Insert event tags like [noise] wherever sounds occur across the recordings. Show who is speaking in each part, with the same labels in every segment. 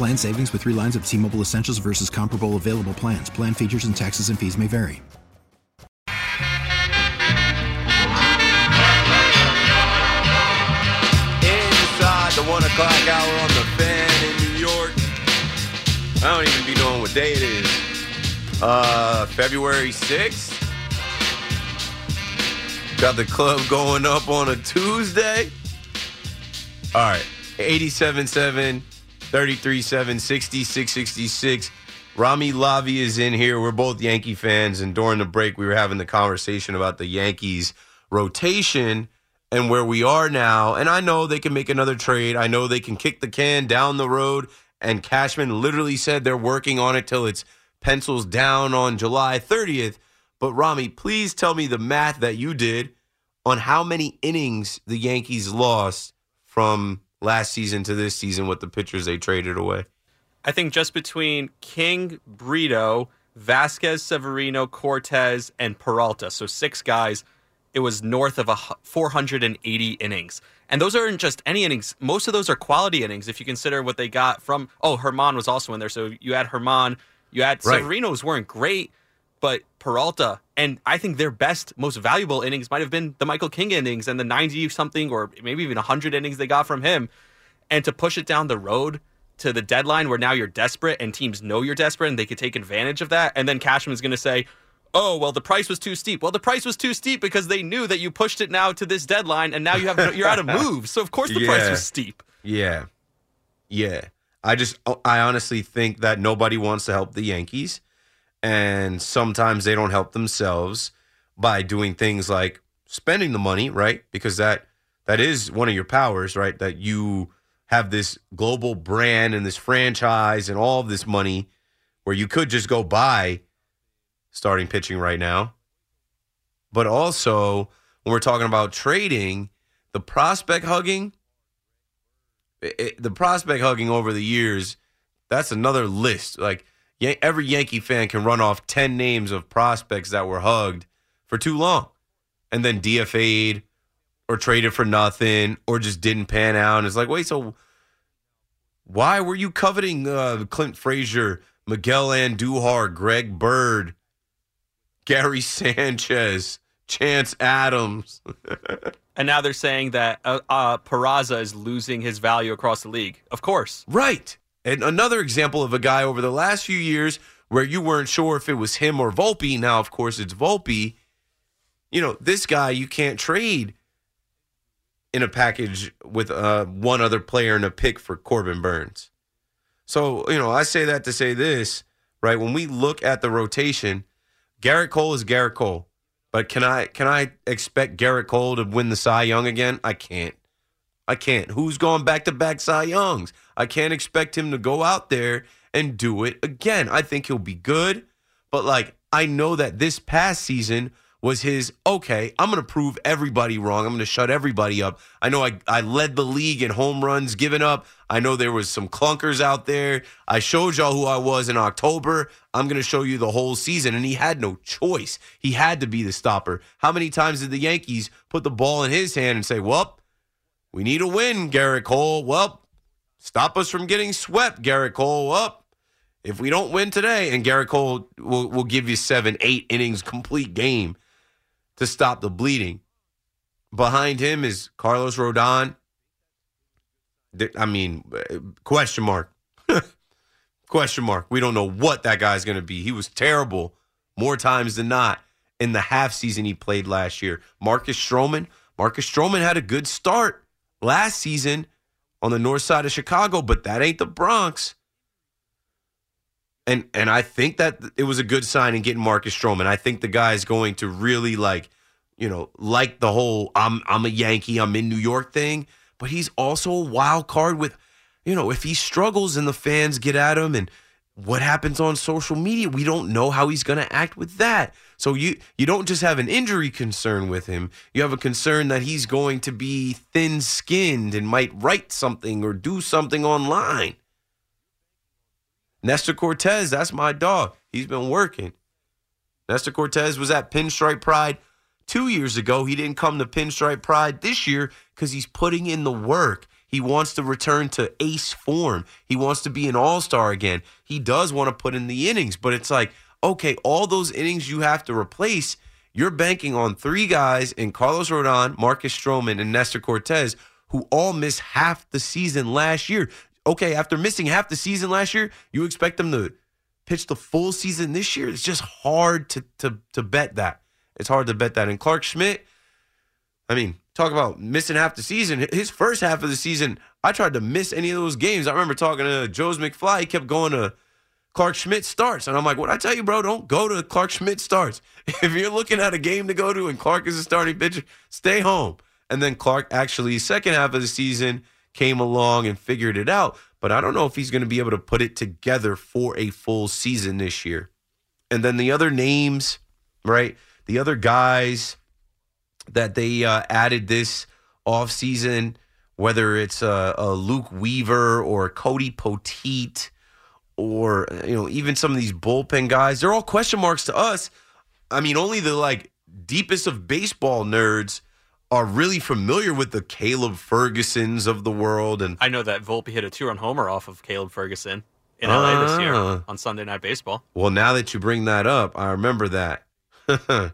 Speaker 1: Plan savings with three lines of T Mobile Essentials versus comparable available plans. Plan features and taxes and fees may vary.
Speaker 2: Inside the one o'clock hour on the fan in New York. I don't even be knowing what day it is. Uh, February 6th. Got the club going up on a Tuesday. All right. 87.7, 33.7, 66.66. Rami Lavi is in here. We're both Yankee fans. And during the break, we were having the conversation about the Yankees rotation and where we are now. And I know they can make another trade. I know they can kick the can down the road. And Cashman literally said they're working on it till it's pencils down on July 30th. But Rami, please tell me the math that you did on how many innings the Yankees lost from last season to this season with the pitchers they traded away.
Speaker 3: I think just between King, Brito, Vasquez, Severino, Cortez, and Peralta, so six guys, it was north of a 480 innings. And those aren't just any innings. Most of those are quality innings if you consider what they got from. Oh, Germán was also in there. So you had Germán, you had
Speaker 2: Right.
Speaker 3: Severino's weren't great, but Peralta, and I think their best, most valuable innings might have been the Michael King innings and the 90 something or maybe even 100 innings they got from him. And to push it down the road to the deadline where now you're desperate and teams know you're desperate and they could take advantage of that. And then Cashman's going to say, oh, well, the price was too steep. Well, the price was too steep because they knew that you pushed it now to this deadline and now you have no, you're out of [laughs] moves. So, of course, the price was steep.
Speaker 2: Yeah. Yeah. I just, I honestly think that nobody wants to help the Yankees. And sometimes they don't help themselves by doing things like spending the money, right? Because that that is one of your powers, right? That you have this global brand and this franchise and all of this money where you could just go buy starting pitching right now. But also, when we're talking about trading, the prospect hugging, it, the prospect hugging over the years, that's another list. Like every Yankee fan can run off 10 names of prospects that were hugged for too long and then DFA'd or traded for nothing or just didn't pan out. And it's like, wait, so why were you coveting uh, Clint Frazier, Miguel Andujar, Greg Bird, Gary [laughs] Sanchez, Chance Adams? [laughs]
Speaker 3: And now they're saying that uh, uh, Peraza is losing his value across the league. Of course.
Speaker 2: Right. And another example of a guy over the last few years where you weren't sure if it was him or Volpe. Now, of course, it's Volpe. You know, this guy you can't trade in a package with uh, one other player and a pick for Corbin Burnes. So, you know, I say that to say this, right? When we look at the rotation, Gerrit Cole is Gerrit Cole. But can I can I expect Gerrit Cole to win the Cy Young again? I can't. I can't. Who's going back to back Cy Youngs? I can't expect him to go out there and do it again. I think he'll be good, but like I know that this past season was his okay, I'm going to prove everybody wrong. I'm going to shut everybody up. I know I, I led the league in home runs given up. I know there was some clunkers out there. I showed y'all who I was in October. I'm going to show you the whole season. And he had no choice. He had to be the stopper. How many times did the Yankees put the ball in his hand and say, well, we need a win, Gerrit Cole. Well, stop us from getting swept, Gerrit Cole. Up. If we don't win today, and Gerrit Cole will, will give you seven, eight innings complete game to stop the bleeding. Behind him is Carlos Rodon, I mean, uh, question mark. [laughs] question mark. We don't know what that guy's going to be. He was terrible more times than not in the half season he played last year. Marcus Stroman. Marcus Stroman had a good start last season on the north side of Chicago, but that ain't the Bronx. And and I think that it was a good sign in getting Marcus Stroman. I think the guy's going to really like, you know, like the whole I'm I'm a Yankee, I'm in New York thing, but he's also a wild card with, you know, if he struggles and the fans get at him and what happens on social media, we don't know how he's going to act with that. So you you don't just have an injury concern with him. You have a concern that he's going to be thin-skinned and might write something or do something online. Nestor Cortes, that's my dog. He's been working. Nestor Cortes was at Pinstripe Pride two years ago. He didn't come to Pinstripe Pride this year because he's putting in the work. He wants to return to ace form. He wants to be an all star again. He does want to put in the innings, but it's like, okay, all those innings you have to replace, you're banking on three guys in Carlos Rodon, Marcus Stroman, and Nestor Cortes who all missed half the season last year okay, after missing half the season last year, you expect them to pitch the full season this year? It's just hard to to to bet that. It's hard to bet that. And Clarke Schmidt, I mean, talk about missing half the season. His first half of the season, I tried to miss any of those games. I remember talking to Joe's McFly. He kept going to Clarke Schmidt starts. And I'm like, what I tell you, bro, don't go to Clarke Schmidt starts. [laughs] If you're looking at a game to go to and Clarke is a starting pitcher, stay home. And then Clarke actually, second half of the season, came along and figured it out. But I don't know if he's going to be able to put it together for a full season this year. And then the other names, right? The other guys that they uh, added this offseason, whether it's uh, a Luke Weaver or Cody Poteet or, you know, even some of these bullpen guys, they're all question marks to us. I mean, only the like deepest of baseball nerds are really familiar with the Caleb Fergusons of the world. And
Speaker 3: I know that Volpe hit a two-run homer off of Caleb Ferguson in LA this year
Speaker 2: Ah.
Speaker 3: on Sunday Night Baseball.
Speaker 2: well, now that you bring that up, I remember that. [laughs]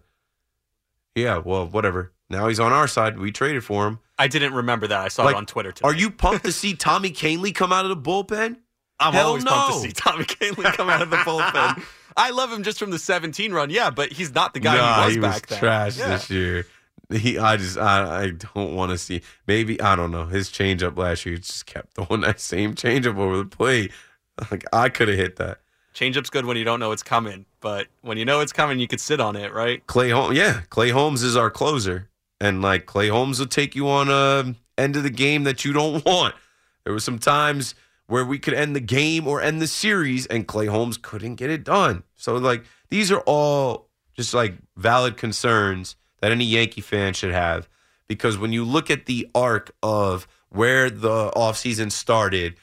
Speaker 2: yeah, well, whatever. Now he's on our side. We traded for him.
Speaker 3: I didn't remember that. I saw
Speaker 2: Like,
Speaker 3: it on Twitter today.
Speaker 2: Are you pumped to see Tommy Kahnle come out of the bullpen?
Speaker 3: I'm
Speaker 2: Hell
Speaker 3: always pumped
Speaker 2: no.
Speaker 3: to see Tommy Kahnle come out of the bullpen. [laughs] I love him just from the 17 run, yeah, but he's not the guy
Speaker 2: Nah,
Speaker 3: he was
Speaker 2: he
Speaker 3: back
Speaker 2: was
Speaker 3: then.
Speaker 2: trash
Speaker 3: Yeah.
Speaker 2: this year. He, I just, I, I don't want to see. Maybe I don't know. His changeup last year just kept [laughs] throwing that same changeup over the plate. Like I could have hit that.
Speaker 3: Changeup's good when you don't know it's coming, but when you know it's coming, you could sit on it, right?
Speaker 2: Clay Holmes, yeah, Clay Holmes is our closer, and like Clay Holmes will take you on a end of the game that you don't [laughs] want. There were some times where we could end the game or end the series, and Clay Holmes couldn't get it done. So like these are all just like valid concerns that any Yankee fan should have, because when you look at the arc of where the offseason started.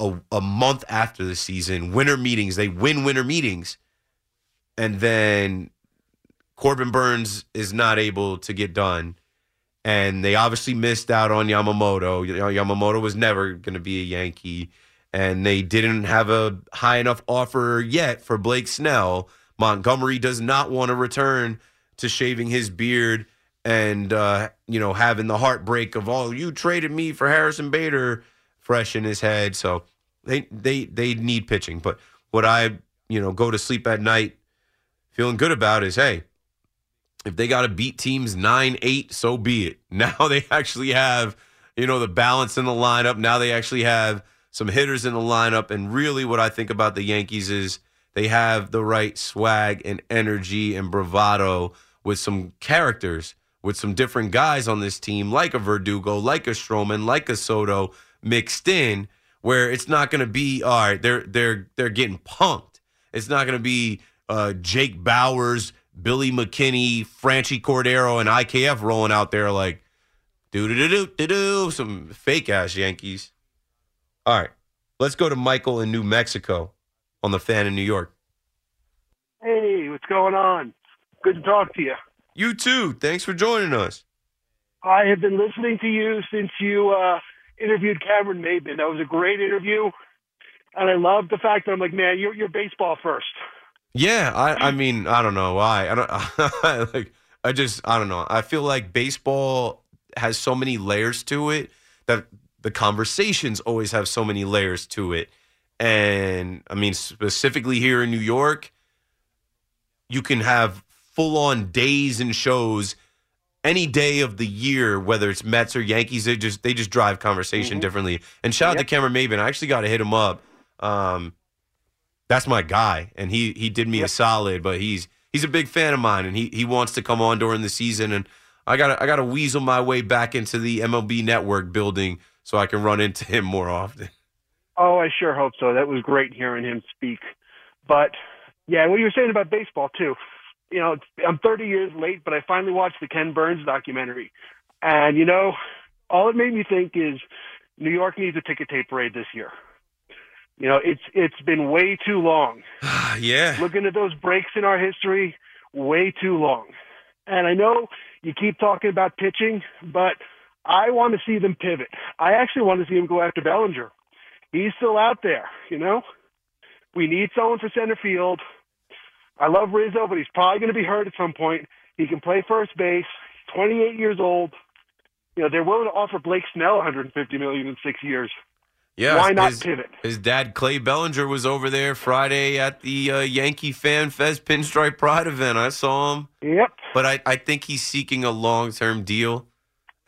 Speaker 2: A, a month after the season, winter meetings, they win winter meetings. And then Corbin Burnes is not able to get done. And they obviously missed out on Yamamoto. Yamamoto was never going to be a Yankee. And they didn't have a high enough offer yet for Blake Snell. Montgomery does not want to return to shaving his beard and, uh, you know, having the heartbreak of, oh, you traded me for Harrison Bader fresh in his head. So they, they, they need pitching. But what I, you know, go to sleep at night feeling good about is hey, if they got to beat teams 9 8, so be it. [laughs] Now they actually have, you know, the balance in the lineup. Now they actually have some hitters in the lineup. And really, what I think about the Yankees is they have the right swag and energy and bravado with some characters, with some different guys on this team, like a Verdugo, like a Stroman, like a Soto mixed in, where it's not going to be, all right, they're, they're, they're getting punked. It's not going to be uh, Jake Bauers, Billy McKinney, Franchy Cordero, and IKF rolling out there like do do do do do do some fake ass Yankees. All right, let's go to Michael in New Mexico on the fan in New York.
Speaker 4: Hey, what's going on? Good to talk to you.
Speaker 2: You too. Thanks for joining us.
Speaker 4: I have been listening to you since you uh, interviewed Cameron Maybin. That was a great interview, and I love the fact that I'm like, man, you're you're baseball first.
Speaker 2: Yeah, I I mean I don't know why I don't [laughs] like I just I don't know I feel like baseball has so many layers to it that the conversations always have so many layers to it. And I mean, specifically here in New York, you can have full on days and shows any day of the year, whether it's Mets or Yankees, they just they just drive conversation
Speaker 4: Mm-hmm.
Speaker 2: differently. And shout out to Cameron Maybin. I actually got to hit him up. Um, that's my guy, and he he did me a solid. But he's he's a big fan of mine, and he he wants to come on during the season. And I got I got to weasel my way back into the MLB Network building so I can run into him more often.
Speaker 4: Oh, I sure hope so. That was great hearing him speak. But yeah, what you were saying about baseball too. You know, I'm 30 years late, but I finally watched the Ken Burns documentary, and you know, all it made me think is New York needs a ticket tape parade this year. You know, it's it's been way too long. [sighs]
Speaker 2: yeah,
Speaker 4: Looking at those breaks in our history, way too long. And I know you keep talking about pitching, but I want to see them pivot. I actually want to see them go after Bellinger. He's still out there, you know? We need someone for center field. I love Rizzo, but he's probably going to be hurt at some point. He can play first base. 28 years old. You know, they're willing to offer Blake Snell 150 million in six years.
Speaker 2: yeah.
Speaker 4: Why not
Speaker 2: his,
Speaker 4: pivot?
Speaker 2: His dad Clay Bellinger was over there Friday at the uh, Yankee Fan Fest Pinstripe Pride event. I saw him.
Speaker 4: Yep.
Speaker 2: But I, I think he's seeking a long term deal,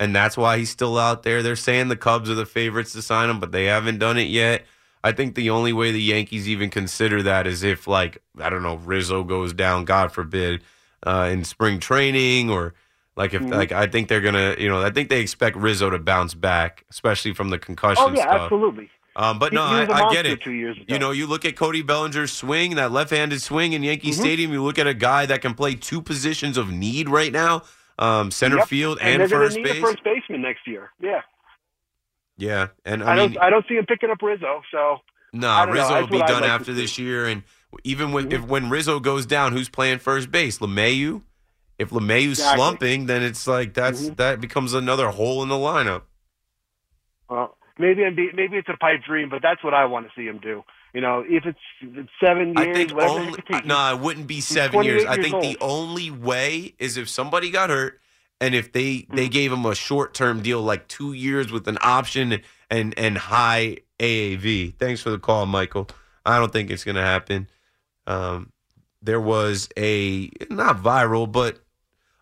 Speaker 2: and that's why he's still out there. They're saying the Cubs are the favorites to sign him, but they haven't done it yet. I think the only way the Yankees even consider that is if, like, I don't know, Rizzo goes down, God forbid, uh, in spring training, or like if, like, I think they're gonna, you know, I think they expect Rizzo to bounce back, especially from the concussion
Speaker 4: Oh, yeah,
Speaker 2: stuff.
Speaker 4: absolutely.
Speaker 2: Um, but
Speaker 4: He-
Speaker 2: no,
Speaker 4: he
Speaker 2: I, I get it.
Speaker 4: two years ago.
Speaker 2: You know, you look at Cody Bellinger's swing, that left-handed swing in Yankee
Speaker 4: Mm-hmm.
Speaker 2: Stadium. You look at a guy that can play two positions of need right now, um, center
Speaker 4: Yep.
Speaker 2: field
Speaker 4: and,
Speaker 2: and, first base.
Speaker 4: a first baseman next year. Yeah.
Speaker 2: Yeah, and
Speaker 4: I,
Speaker 2: I, mean,
Speaker 4: don't I don't see him picking up Rizzo, so
Speaker 2: no,
Speaker 4: I.
Speaker 2: Rizzo will be done
Speaker 4: like
Speaker 2: after this year, and even when if when Rizzo goes down, who's playing first base? LeMahieu. If LeMahieu's
Speaker 4: Exactly.
Speaker 2: slumping, then it's like that's
Speaker 4: Mhm.
Speaker 2: that becomes another hole in the lineup.
Speaker 4: well, maybe be, maybe it's a pipe dream, but that's what I want to see him do. You know, if it's, if it's seven years,
Speaker 2: I think only no, it wouldn't be seven
Speaker 4: 28
Speaker 2: years. I
Speaker 4: years
Speaker 2: think the only way is if somebody got hurt and if they they
Speaker 4: Mm.
Speaker 2: gave him a short term deal, like two years with an option and and high AAV. Thanks for the call, Michael. I don't think it's gonna happen. Um, there was a not viral, but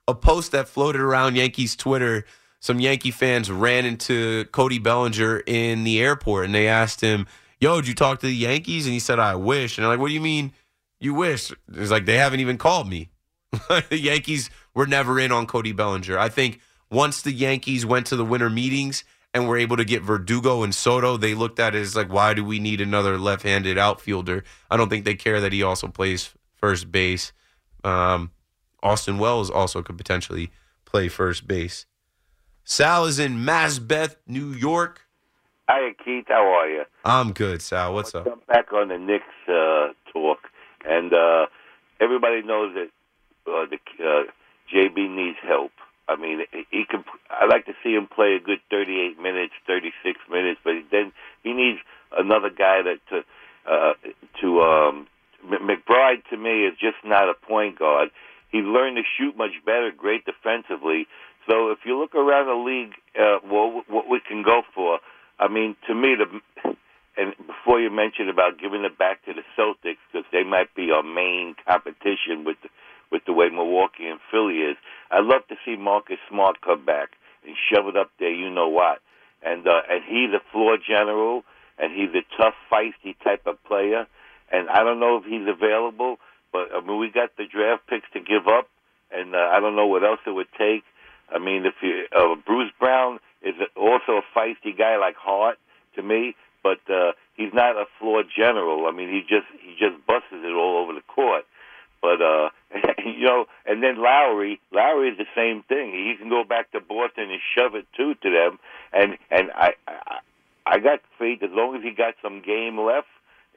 Speaker 2: a post that floated around Yankees Twitter. Some Yankee fans ran into Cody Bellinger in the airport and they asked him, Yo, did you talk to the Yankees? And he said, I wish. And they're like, What do you mean you wish? It's like they haven't even called me. [laughs] the Yankees were never in on Cody Bellinger. I think once the Yankees went to the winter meetings and were able to get Verdugo and Soto, they looked at it as like, why do we need another left handed outfielder? I don't think they care that he also plays first base. Um, Austin Wells also could potentially play first base. Sal is in Maspeth, New York.
Speaker 5: Hi, Keith. How are you?
Speaker 2: I'm good, Sal. What's up?
Speaker 5: I'm back on the Knicks uh, talk, and uh, everybody knows that uh, the uh, JB needs help. I mean, he can. I like to see him play a good 38 minutes, 36 minutes, but then he needs another guy that to uh, to. Um, McBride to me is just not a point guard. He learned to shoot much better, great defensively. So if you look around the league, uh, what, what we can go for, I mean, to me, the and before you mentioned about giving it back to the Celtics because they might be our main competition with the, with the way Milwaukee and Philly is, I'd love to see Marcus Smart come back and shove it up there. You know what? And uh, and he's a floor general, and he's a tough, feisty type of player. And I don't know if he's available, but I mean, we got the draft picks to give up, and uh, I don't know what else it would take. I mean, if you uh, Bruce Brown is also a feisty guy like Hart to me, but uh, he's not a floor general. I mean, he just he just busts it all over the court. But uh, [laughs] you know, and then Lowry, Lowry is the same thing. He can go back to Boston and shove it too to them. And and I I, I got faith as long as he got some game left,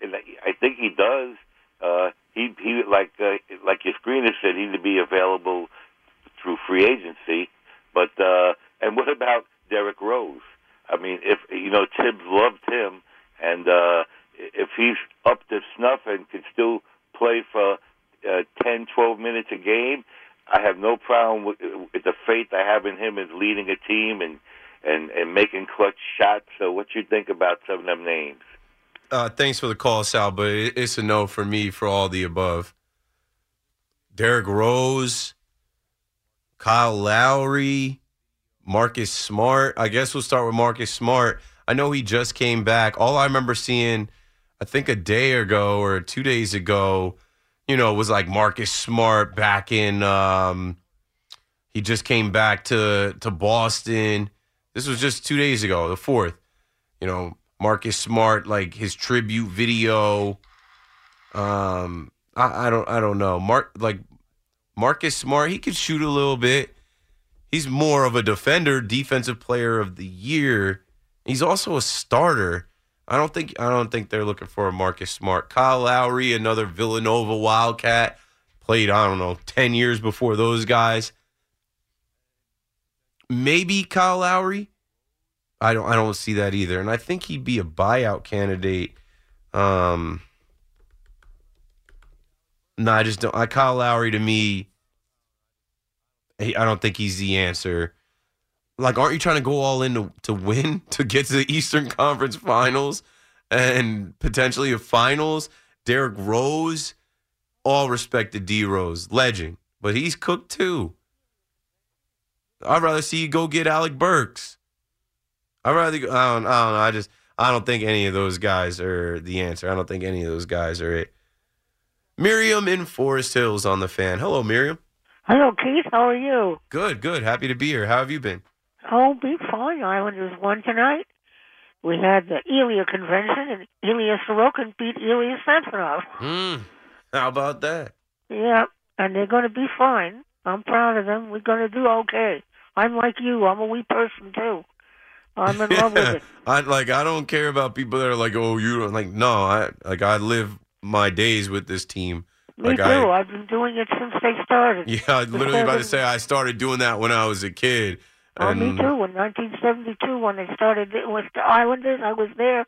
Speaker 5: and I think he does. Uh, he he like uh, like your screener said, he'd be available through free agency. But uh, and what about Derrick Rose? I mean, if you know Thibs loved him, and uh, if he's up to snuff and can still play for uh, 10, 12 minutes a game, I have no problem with, with the faith I have in him as leading a team and and and making clutch shots. So, what you think about some of them names?
Speaker 2: Uh, thanks for the call, Sal, but it's a no for me for all the above. Derrick Rose, Kyle Lowry, Marcus Smart. I guess we'll start with Marcus Smart. I know he just came back. All I remember seeing, I think a day ago or two days ago, you know, it was like Marcus Smart back in. Um, he just came back to to Boston. This was just two days ago, the fourth. You know, Marcus Smart, like his tribute video. Um, I, I don't, I don't know. Mark, like Marcus Smart, he could shoot a little bit. He's more of a defender, defensive player of the year. He's also a starter. I don't think, I don't think they're looking for a Marcus Smart. Kyle Lowry, another Villanova Wildcat, played I don't know ten years before those guys. Maybe Kyle Lowry. I don't I don't see that either. And I think he'd be a buyout candidate. Um No, I just don't I Kyle Lowry to me I don't think he's the answer. Like aren't you trying to go all in to, to win [laughs] to get to the Eastern Conference Finals and potentially a finals? Derrick Rose, all respect to D Rose, legend, but he's cooked too. I'd rather see you go get Alec Burks. I'd rather go, I don't, I don't know. I just I don't think any of those guys are the answer. I don't think any of those guys are it. Miriam in Forest Hills on the fan. Hello, Miriam.
Speaker 6: Hello, Keith. How are you?
Speaker 2: Good, good. Happy to be here. How have you been?
Speaker 6: Oh, be fine. Islanders won tonight. We had the Ilya convention, and Ilya Sorokin beat Ilya Samsonov.
Speaker 2: Hmm. How about that?
Speaker 6: Yeah, and they're going to be fine. I'm proud of them. We're going to do okay. I'm like you. I'm a wee person too. I'm in love with [laughs] it.
Speaker 2: I like I don't care about people that are like, oh, you don't like no, I like I live my days with this team.
Speaker 6: Me
Speaker 2: like
Speaker 6: too.
Speaker 2: I
Speaker 6: I've been doing it since they started. [laughs]
Speaker 2: Yeah, I literally about to say I started doing that when I was a kid.
Speaker 6: Oh, me too. In 1972, when they started with the Islanders, I was there.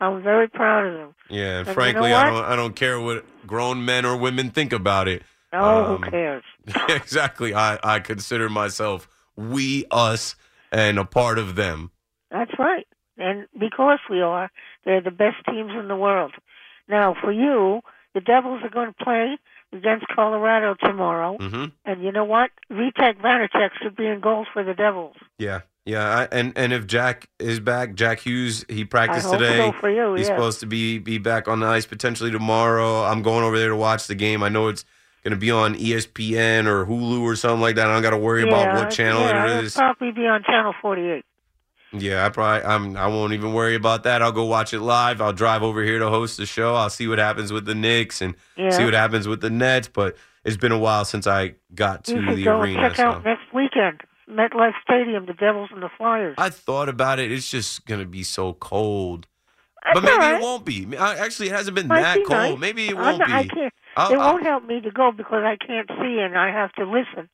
Speaker 6: I'm very proud of them.
Speaker 2: Yeah, and
Speaker 6: you
Speaker 2: frankly,
Speaker 6: know
Speaker 2: I don't I don't care what grown men or women think about it.
Speaker 6: Oh,
Speaker 2: Um,
Speaker 6: who cares? [laughs]
Speaker 2: exactly. I I consider myself we us and a part of them.
Speaker 6: That's right. And because we are, they're the best teams in the world. Now, for you, the Devils are going to play against Colorado tomorrow.
Speaker 2: Mhm.
Speaker 6: And you know what? Vitek Vanacek should be in goals for the Devils.
Speaker 2: Yeah. Yeah, I, and and if Jack is back, Jack Hughes, he practiced today.
Speaker 6: so you,
Speaker 2: He's
Speaker 6: yeah.
Speaker 2: supposed to be be back on the ice potentially tomorrow. I'm going over there to watch the game. I know it's going to be on ESPN or Hulu or something like that. I don't got to worry about what channel
Speaker 6: yeah,
Speaker 2: it
Speaker 6: it'll probably be on Channel 48.
Speaker 2: Yeah, I probably I'm I won't even worry about that. I'll go watch it live. I'll drive over here to host the show. I'll see what happens with the Knicks and
Speaker 6: Yeah.
Speaker 2: see what happens with the Nets. But it's been a while since I got to the
Speaker 6: go
Speaker 2: arena.
Speaker 6: check
Speaker 2: so.
Speaker 6: out next weekend. MetLife Stadium, the Devils and the Flyers.
Speaker 2: I thought about it. It's just gonna be so cold.
Speaker 6: That's
Speaker 2: But maybe
Speaker 6: right.
Speaker 2: it won't be. Actually, it hasn't been
Speaker 6: Might
Speaker 2: that
Speaker 6: be
Speaker 2: cold.
Speaker 6: nice.
Speaker 2: Maybe it won't
Speaker 6: not-
Speaker 2: be.
Speaker 6: can't.
Speaker 2: I'll-
Speaker 6: it
Speaker 2: I'll-
Speaker 6: won't help me to go because I can't see and I have to listen,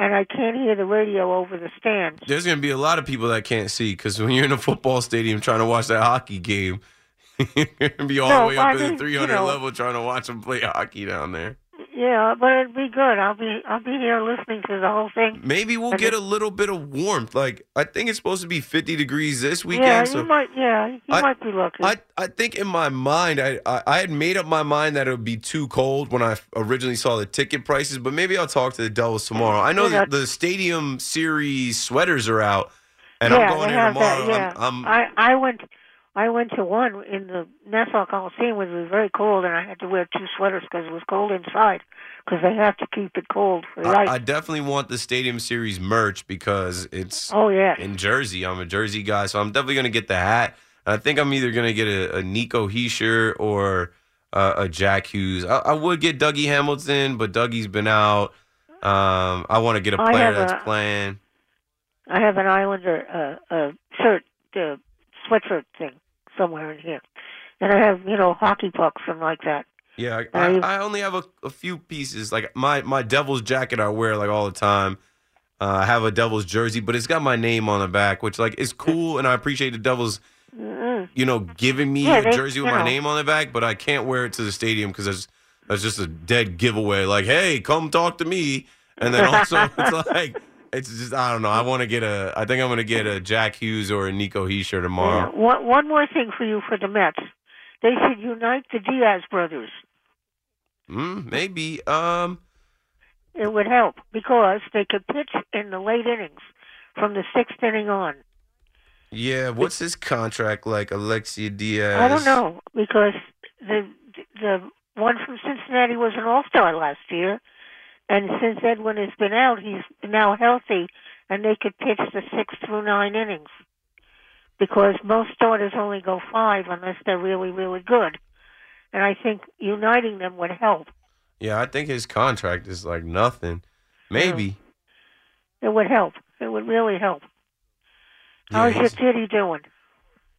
Speaker 6: and I can't hear the radio over the stands.
Speaker 2: There's gonna be a lot of people that can't see because when you're in a football stadium trying to watch that hockey game, [laughs] you're gonna be all
Speaker 6: No,
Speaker 2: the way up
Speaker 6: I
Speaker 2: to the 300
Speaker 6: you know-
Speaker 2: level trying to watch them play hockey down there.
Speaker 6: Yeah, but it'd be good. I'll be I'll be here listening to the whole thing.
Speaker 2: Maybe we'll
Speaker 6: And
Speaker 2: get a little bit of warmth. Like I think it's supposed to be 50 degrees this weekend.
Speaker 6: yeah,
Speaker 2: so
Speaker 6: you might. Yeah, you
Speaker 2: I-
Speaker 6: might be lucky.
Speaker 2: I, I think in my mind, I, I I had made up my mind that it would be too cold when I originally saw the ticket prices, but maybe I'll talk to the Devils tomorrow. I know
Speaker 6: Yeah.
Speaker 2: that the Stadium Series sweaters are out, and
Speaker 6: yeah,
Speaker 2: I'm going there tomorrow.
Speaker 6: That, yeah,
Speaker 2: I'm, I'm
Speaker 6: I I went. I went to one in the Nassau Coliseum, which was very cold, and I had to wear two sweaters because it was cold inside. Because they have to keep it cold for the
Speaker 2: I. I definitely want the Stadium Series merch because it's
Speaker 6: oh yeah,
Speaker 2: in Jersey. I'm a Jersey guy, so I'm definitely going to get the hat. And I think I'm either going to get a, a Nico Hischier or uh, a Jack Hughes. I, I would get Dougie Hamilton, but Dougie's been out. Um, I want to get a player that's
Speaker 6: a-
Speaker 2: playing.
Speaker 6: I have an Islander uh, uh, shirt, uh, sweatshirt thing somewhere in here, and I have you know hockey pucks and like that.
Speaker 2: Yeah, I,
Speaker 6: I-
Speaker 2: I, only have a, a few pieces. Like my my Devils jacket, I wear like all the time. Uh, I have a Devils jersey, but it's got my name on the back, which like is cool, and I appreciate the Devils, you know, giving me
Speaker 6: Yeah,
Speaker 2: a jersey with
Speaker 6: you
Speaker 2: my
Speaker 6: know.
Speaker 2: name on the back. But I can't wear it to the stadium because that's that's just a dead giveaway. Like, hey, come talk to me, and then also [laughs] it's like It's just I don't know. I want to get a. I think I'm going to get a Jack Hughes or a Nico Hischier
Speaker 6: Yeah.
Speaker 2: tomorrow.
Speaker 6: One, one more thing for you for the Mets. They should unite the Diaz brothers.
Speaker 2: Mm, maybe. Um.
Speaker 6: It would help because they could pitch in the late innings from the sixth inning on.
Speaker 2: Yeah. What's his contract like, Alexis Diaz?
Speaker 6: I don't know because the the one from Cincinnati was an All Star last year, and since Edwin has been out, he's now healthy, and they could pitch the six through nine innings. Because most starters only go five unless they're really really good, and I think uniting them would help.
Speaker 2: Yeah, I think his contract is like nothing. Maybe.
Speaker 6: It would help. It would really help. How's your kitty doing?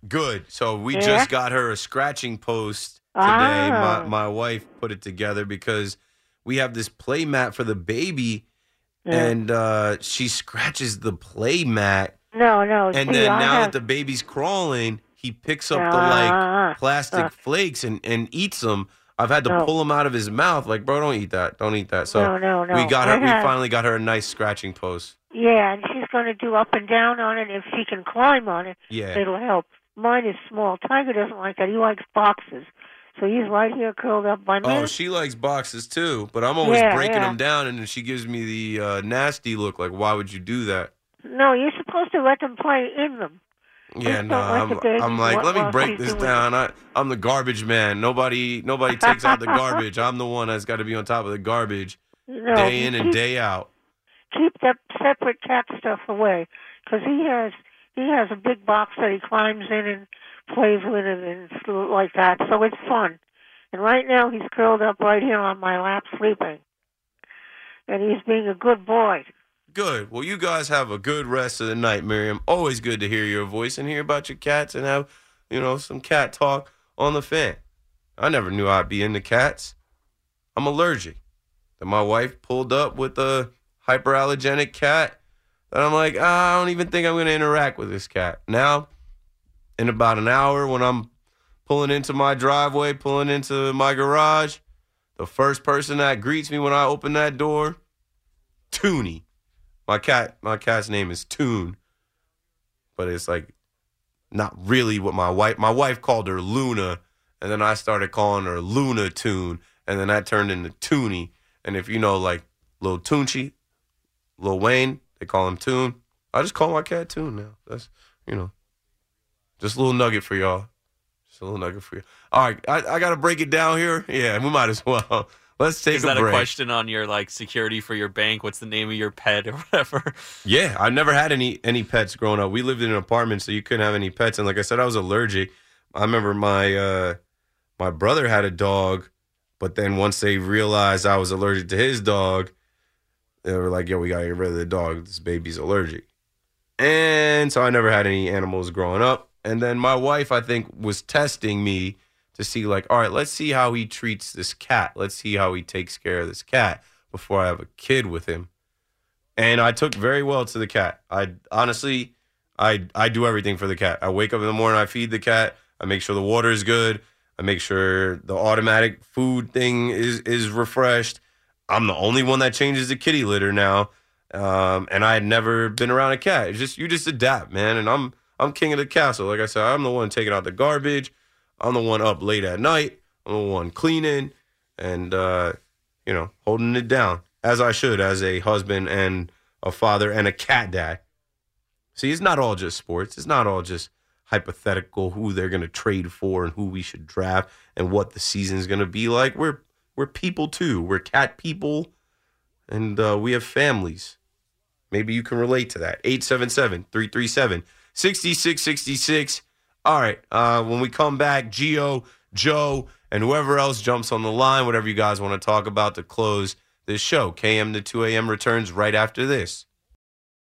Speaker 2: Good. So we
Speaker 6: Yeah?
Speaker 2: just got her a scratching post today.
Speaker 6: Ah.
Speaker 2: My my wife put it together because we have this play mat for the baby,
Speaker 6: Yeah.
Speaker 2: and uh, she scratches the play mat,
Speaker 6: No, no.
Speaker 2: and
Speaker 6: see,
Speaker 2: then
Speaker 6: I
Speaker 2: now
Speaker 6: have,
Speaker 2: that the baby's crawling, he picks up the
Speaker 6: Ah,
Speaker 2: like plastic
Speaker 6: ah.
Speaker 2: flakes and and eats them. I've had to
Speaker 6: No.
Speaker 2: pull them out of his mouth. Like, bro, don't eat that. Don't eat that. So
Speaker 6: No, no, no.
Speaker 2: we got her.
Speaker 6: I
Speaker 2: We
Speaker 6: have-
Speaker 2: finally got her a nice scratching post.
Speaker 6: Yeah, and she's going to do up and down on it. If she can climb on it,
Speaker 2: Yeah.
Speaker 6: it'll help. Mine is small. Tiger doesn't like that. He likes boxes. So he's right here curled up by me.
Speaker 2: Oh, she likes boxes too, but I'm always
Speaker 6: Yeah,
Speaker 2: breaking
Speaker 6: yeah.
Speaker 2: them down, and then she gives me the uh, nasty look. Like, why would you do that?
Speaker 6: no, you're supposed to let them play in them.
Speaker 2: Yeah, no, I'm,
Speaker 6: the
Speaker 2: I'm like, let me break this
Speaker 6: doing
Speaker 2: down. I, I'm the garbage man. Nobody, nobody takes out the [laughs] garbage. I'm the one that's got to be on top of the garbage
Speaker 6: No,
Speaker 2: day in and
Speaker 6: keep,
Speaker 2: day out.
Speaker 6: Keep that separate cat stuff away, because he has he has a big box that he climbs in and plays with it and stuff like that. So it's fun. And right now he's curled up right here on my lap sleeping, and he's being a good boy.
Speaker 2: Good. Well, you guys have a good rest of the night, Miriam. Always good to hear your voice and hear about your cats and have, you know, some cat talk on the fan. I never knew I'd be into cats. I'm allergic. Then my wife pulled up with a hyperallergenic cat. And I'm like, ah, I don't even think I'm going to interact with this cat. Now, in about an hour, when I'm pulling into my driveway, pulling into my garage, the first person that greets me when I open that door, Toonie. My cat, my cat's name is Toon, but it's like not really what my wife. My wife called her Luna, and then I started calling her Luna Toon, and then that turned into Toonie. And if you know, like Lil Tunechi, Lil Wayne, they call him Toon. I just call my cat Toon now. That's you know, just a little nugget for y'all. Just a little nugget for you. All right, I, I got to break it down here. Yeah, we might as well. [laughs] Let's take a break.
Speaker 3: Is
Speaker 2: a
Speaker 3: that
Speaker 2: break.
Speaker 3: a question on your like security for your bank? What's the name of your pet or [laughs] whatever?
Speaker 2: Yeah, I've never had any any pets growing up. We lived in an apartment, so you couldn't have any pets. And like I said, I was allergic. I remember my uh, my brother had a dog, but then once they realized I was allergic to his dog, they were like, "Yo, we gotta get rid of the dog. This baby's allergic." And so I never had any animals growing up. And then my wife, I think, was testing me to see, like, all right, let's see how he treats this cat. Let's see how he takes care of this cat before I have a kid with him and I took very well to the cat. I honestly, I I do everything for the cat. I wake up in the morning, I feed the cat, I make sure the water is good, I make sure the automatic food thing is is refreshed. I'm the only one that changes the kitty litter now, um, and I had never been around a cat. It's just you just adapt, man. And I'm I'm king of the castle. Like I said, I'm the one taking out the garbage. I'm the one up late at night. I'm the one cleaning, and uh, you know, holding it down as I should as a husband and a father and a cat dad. See, it's not all just sports. It's not all just hypothetical who they're going to trade for and who we should draft and what the season's going to be like. We're we're people too. We're cat people and uh, we have families. Maybe you can relate to that. 877-337-6666. All right. Uh, when we come back, Geo, Joe, and whoever else jumps on the line, whatever you guys want to talk about to close this show. KM to 2 a.m. returns right after this.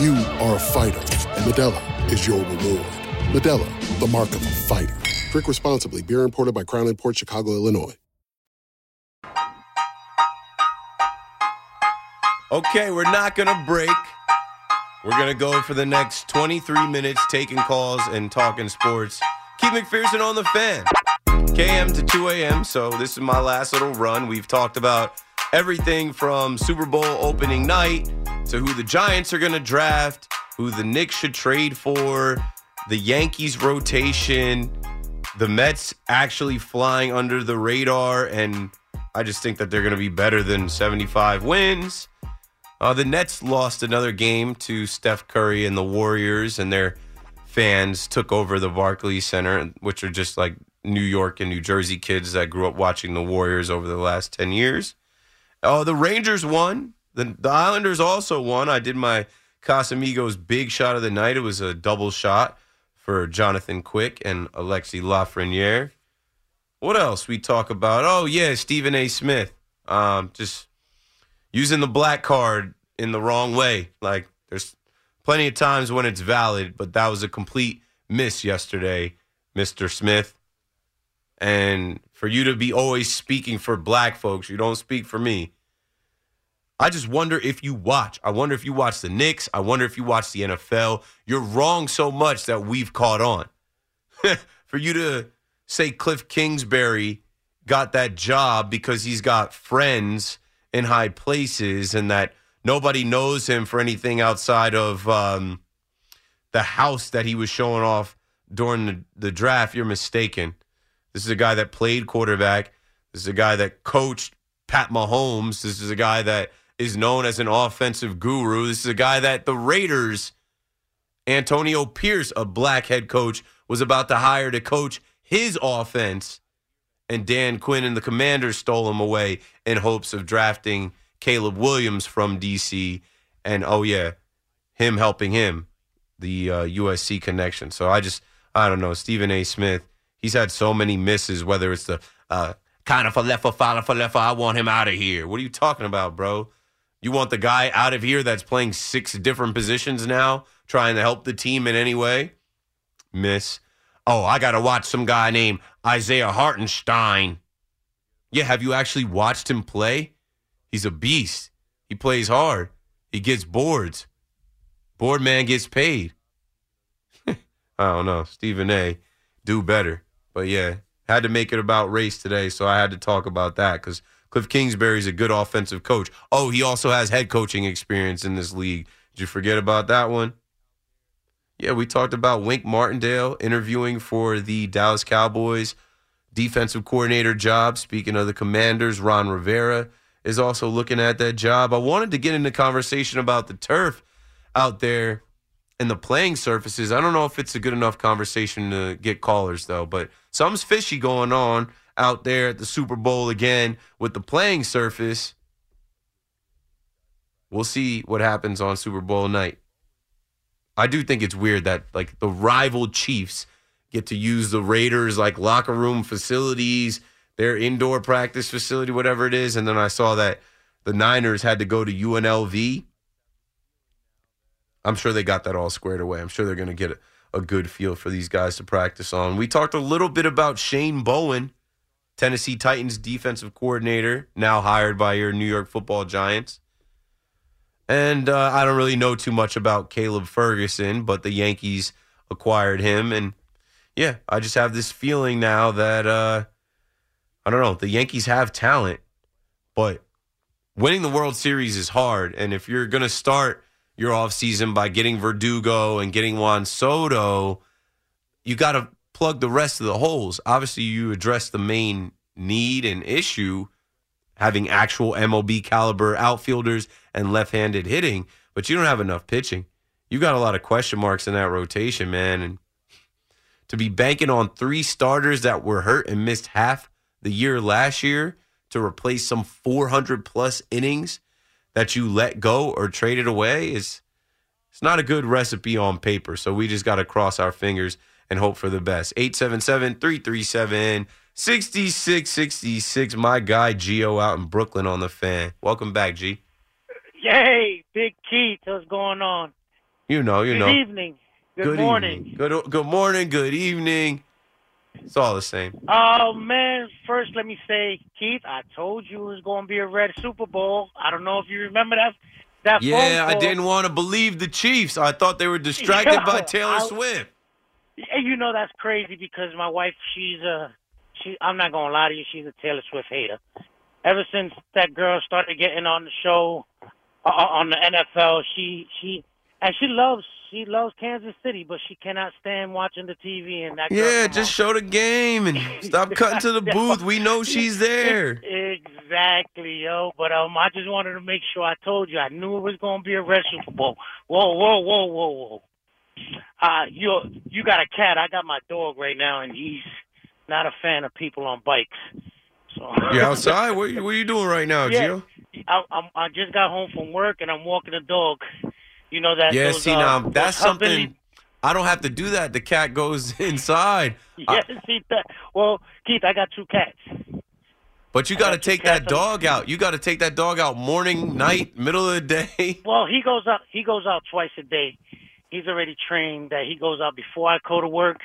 Speaker 7: You are a fighter, and Modelo is your reward. Modelo, the mark of a fighter. Drink responsibly. Beer imported by Crown Port Chicago, Illinois.
Speaker 2: Okay, we're not to break. We're to go for the next 23 minutes taking calls and talking sports. Keith McPherson on the fan. KM to 2 a.m. So this is my last little run. We've talked about everything from Super Bowl opening night to who the Giants are going to draft, who the Knicks should trade for, the Yankees rotation, the Mets actually flying under the radar. And I just think that they're going to be better than 75 wins. Uh, the Nets lost another game to Steph Curry and the Warriors, and their fans took over the Barclays Center, which are just like New York and New Jersey kids that grew up watching the Warriors over the last 10 years. Oh, the Rangers won. The, the Islanders also won. I did my Casamigos big shot of the night. It was a double shot for Jonathan Quick and Alexi Lafreniere. What else we talk about? Oh, yeah, Stephen A. Smith. Um, just using the black card in the wrong way. Like there's plenty of times when it's valid, but that was a complete miss yesterday, Mr. Smith. And for you to be always speaking for black folks, you don't speak for me. I just wonder if you watch. I wonder if you watch the Knicks. I wonder if you watch the NFL. You're wrong so much that we've caught on. [laughs] for you to say Cliff Kingsbury got that job because he's got friends in high places and that nobody knows him for anything outside of um, the house that he was showing off during the, the draft, you're mistaken. This is a guy that played quarterback. This is a guy that coached Pat Mahomes. This is a guy that is known as an offensive guru. This is a guy that the Raiders, Antonio Pierce, a black head coach, was about to hire to coach his offense. And Dan Quinn and the Commanders stole him away in hopes of drafting Caleb Williams from DC. And oh, yeah, him helping him, the uh, USC connection. So I just, I don't know. Stephen A. Smith, he's had so many misses, whether it's the uh, kind of for left, I want him out of here. What are you talking about, bro? You want the guy out of here that's playing six different positions now, trying to help the team in any way? Miss. Oh, I got to watch some guy named Isaiah Hartenstein. Yeah, have you actually watched him play? He's a beast. He plays hard. He gets boards. Board man gets paid. [laughs] I don't know. Stephen A. Do better. But yeah, had to make it about race today, so I had to talk about that because Cliff Kingsbury's a good offensive coach. Oh, he also has head coaching experience in this league. Did you forget about that one? Yeah, we talked about Wink Martindale interviewing for the Dallas Cowboys defensive coordinator job. Speaking of the Commanders, Ron Rivera is also looking at that job. I wanted to get into conversation about the turf out there and the playing surfaces. I don't know if it's a good enough conversation to get callers though, but something's fishy going on out there at the Super Bowl again with the playing surface. We'll see what happens on Super Bowl night. I do think it's weird that like the rival Chiefs get to use the Raiders like locker room facilities their indoor practice facility, whatever it is. And then I saw that the Niners had to go to UNLV. I'm sure they got that all squared away. I'm sure they're going to get a, a, good feel for these guys to practice on. We talked a little bit about Shane Bowen, Tennessee Titans defensive coordinator, now hired by your New York football giants. And uh, I don't really know too much about Caleb Ferguson, but the Yankees acquired him. And yeah, I just have this feeling now that, uh, I don't know, the Yankees have talent, but winning the World Series is hard. And if you're going to start your offseason by getting Verdugo and getting Juan Soto, you got to plug the rest of the holes. Obviously, you address the main need and issue having actual MLB caliber outfielders and left-handed hitting, but you don't have enough pitching. You got a lot of question marks in that rotation, man, and to be banking on three starters that were hurt and missed half the year last year to replace some 400 plus innings that you let go or traded away is it's not a good recipe on paper. So we just got to cross our fingers and hope for the best. 877 337 6666. My guy Gio out in Brooklyn on the fan. Welcome back, G.
Speaker 8: Yay, Big Keith, what's going on?
Speaker 2: You know, you know.
Speaker 8: good
Speaker 2: know.
Speaker 8: evening. Good, morning.
Speaker 2: Evening. Good good morning, good evening. It's all the same.
Speaker 8: Oh man, first let me say, Keith, I told you it was going to be a red Super Bowl. I don't know if you remember that. That
Speaker 2: yeah, I didn't want to believe the Chiefs. I thought they were distracted by [laughs] Taylor
Speaker 8: I-
Speaker 2: Swift.
Speaker 8: You know that's crazy because my wife, she's a, she. I'm not gonna lie to you, she's a Taylor Swift hater. Ever since that girl started getting on the show, uh, on the NFL, she she and she loves she loves Kansas City, but she cannot stand watching the TV and that.
Speaker 2: Yeah, just show the game and [laughs] stop cutting to the booth. We know she's [laughs] there.
Speaker 8: Exactly, yo. But um, I just wanted to make sure I told you. I knew it was going to be a red Super Bowl. Whoa, whoa, whoa, whoa, whoa. Uh, you you got a cat. I got my dog right now, and he's not a fan of people on bikes. So
Speaker 2: You outside? What, you- what are you doing right now, [laughs]
Speaker 8: Yeah.
Speaker 2: Gio?
Speaker 8: I, I'm, I just got home from work, and I'm walking the dog. You know that?
Speaker 2: Yeah,
Speaker 8: those,
Speaker 2: see
Speaker 8: uh,
Speaker 2: now
Speaker 8: those
Speaker 2: that's something I don't have to do that. The cat goes [laughs] inside. I- [laughs]
Speaker 8: Yes, see that. Well, Keith, I got two cats.
Speaker 2: but you got to take that dog out. You got to take that dog out morning, night, middle of the day. [laughs]
Speaker 8: Well, he goes out. He goes out twice a day. He's already trained that he goes out before I go to work,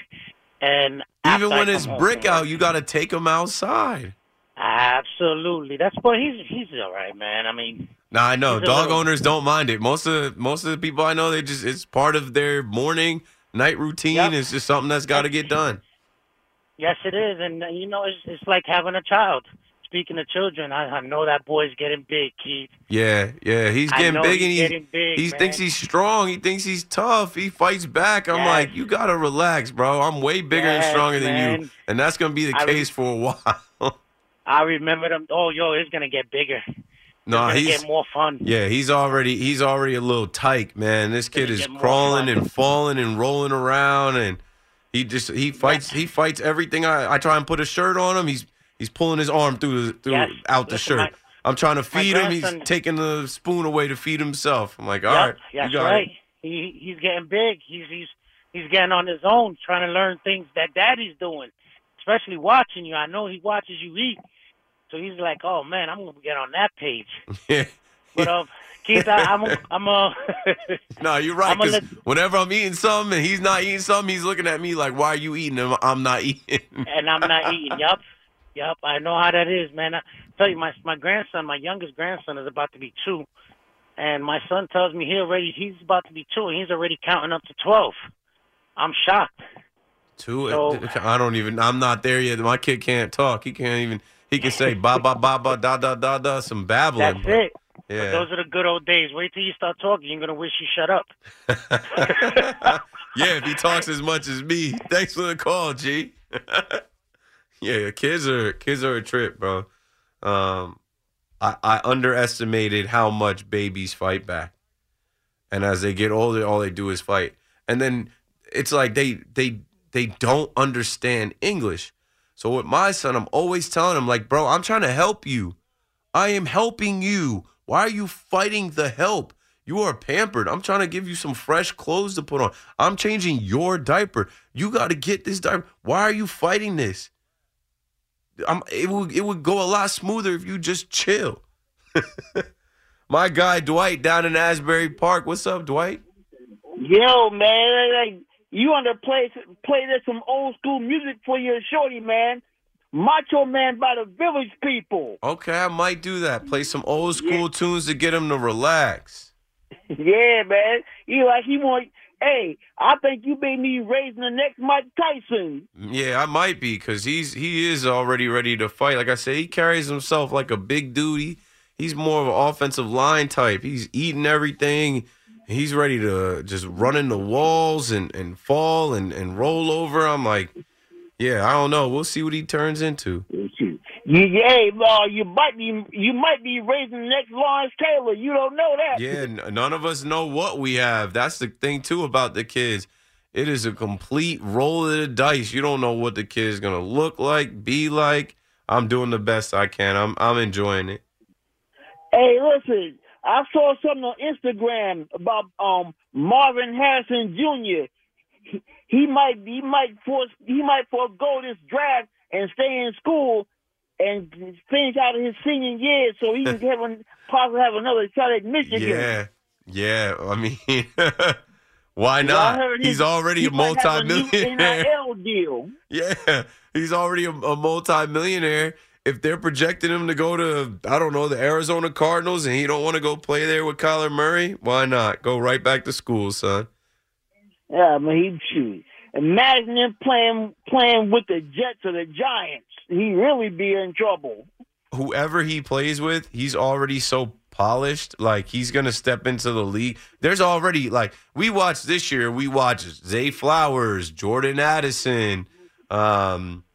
Speaker 8: and
Speaker 2: Even when it's brick out, you got to take him outside.
Speaker 8: Absolutely, that's but he's he's all right, man. I mean,
Speaker 2: Now I know
Speaker 8: He's
Speaker 2: dog
Speaker 8: little-
Speaker 2: owners don't mind it. Most of most of the people I know, they just it's part of their morning, night routine.
Speaker 8: Yep.
Speaker 2: It's just something that's got to get done.
Speaker 8: yes, it is, and uh, you know, it's it's like having a child. Speaking of children, I, I know that boy's getting big, Keith.
Speaker 2: Yeah, yeah, he's getting big
Speaker 8: he's
Speaker 2: and he
Speaker 8: getting big,
Speaker 2: he
Speaker 8: man.
Speaker 2: thinks he's strong. He thinks he's tough. He fights back. I'm
Speaker 8: Yes.
Speaker 2: like, you gotta relax, bro. I'm way bigger and
Speaker 8: Yes,
Speaker 2: stronger than you, and that's gonna be the
Speaker 8: I
Speaker 2: case for a [laughs] while.
Speaker 8: I remember them. Oh, yo, it's gonna get bigger.
Speaker 2: No, he's
Speaker 8: get more fun.
Speaker 2: yeah, he's already he's already a little tyke, man. This kid is crawling and falling and rolling around, and he just he fights he fights everything. I I try and put a shirt on him. He's he's pulling his arm through the through
Speaker 8: Yes.
Speaker 2: out the
Speaker 8: Listen,
Speaker 2: shirt.
Speaker 8: my-
Speaker 2: I'm trying to feed him. He's taking the spoon away to feed himself. I'm like, all
Speaker 8: Yep,
Speaker 2: right, you got
Speaker 8: right.
Speaker 2: it.
Speaker 8: He he's getting big. He's he's he's getting on his own, trying to learn things that daddy's doing, especially watching you. I know he watches you eat, so he's like, oh man, I'm gonna get on that page. [laughs]
Speaker 2: Yeah.
Speaker 8: But um, Keith, I, I'm a, I'm a [laughs]
Speaker 2: No, you're right. Because
Speaker 8: let-
Speaker 2: whenever I'm eating something and he's not eating something, he's looking at me like, "Why are you eating?" And I'm not eating. [laughs]
Speaker 8: and I'm not eating. Yup, yup. I know how that is, man. I tell you, my my grandson, my youngest grandson, is about to be two, and my son tells me he already he's about to be two, and he's already counting up to twelve. I'm shocked.
Speaker 2: Two.
Speaker 8: So-
Speaker 2: I don't even. I'm not there yet. My kid can't talk. He can't even. He can say ba ba ba ba da da da da some babbling.
Speaker 8: That's it.
Speaker 2: Yeah.
Speaker 8: Those are the good old days. Wait till you start talking. You're gonna wish you shut up. [laughs]
Speaker 2: yeah, if he talks as much as me. Thanks for the call, G. [laughs] yeah, kids are kids are a trip, bro. Um, I, I underestimated how much babies fight back, and as they get older, all they do is fight. And then it's like they they they don't understand English. So with my son, I'm always telling him like, bro, I'm trying to help you. I am helping you. Why are you fighting the help? You are pampered. I'm trying to give you some fresh clothes to put on. I'm changing your diaper. You got to get this diaper. Why are you fighting this? I'm, it would it would go a lot smoother if you just chill. [laughs] My guy Dwight down in Asbury Park. What's up, Dwight?
Speaker 9: Yo, man, you want to play play this some old school music for your shorty, man. Macho Man by the Village People.
Speaker 2: Okay, I might do that. Play some old school tunes to get him to relax. [laughs]
Speaker 9: Yeah, man. He like he want. Hey, I think you made me raising the next Mike Tyson.
Speaker 2: Yeah, I might be because he's he is already ready to fight. Like I said, he carries himself like a big dude. he's more of an offensive line type. He's eating everything. He's ready to just run into walls and, and fall and, and roll over. I'm like, yeah, I don't know. We'll see what he turns into.
Speaker 9: You, yeah, uh, you might be you might be raising the next Lawrence Taylor. You don't know that.
Speaker 2: Yeah, n- none of us know what we have. That's the thing too about the kids. It is a complete roll of the dice. You don't know what the kid is gonna look like, be like. I'm doing the best I can. I'm I'm enjoying it.
Speaker 9: Hey, listen, I saw something on Instagram about um Marvin Harrison Jr. He, he might he might force he might forego this draft and stay in school and finish out his senior year so he can [laughs] have an, possibly have another shot at Michigan.
Speaker 2: Yeah, yeah. I mean, [laughs] why not?
Speaker 9: heard
Speaker 2: He's
Speaker 9: he-
Speaker 2: already
Speaker 9: he
Speaker 2: a
Speaker 9: multi-millionaire. a new
Speaker 2: multimillionaire.
Speaker 9: NIL deal. [laughs]
Speaker 2: Yeah, he's already a, a multi-millionaire. If they're projecting him to go to, I don't know, the Arizona Cardinals, and he don't want to go play there with Kyler Murray, why not? Go right back to school, son.
Speaker 9: Yeah, man, he shoot. Imagine him playing playing with the Jets or the Giants. He really be in trouble.
Speaker 2: Whoever he plays with, he's already so polished. Like he's gonna step into the league. There's already like we watched this year. We watched Zay Flowers, Jordan Addison, um,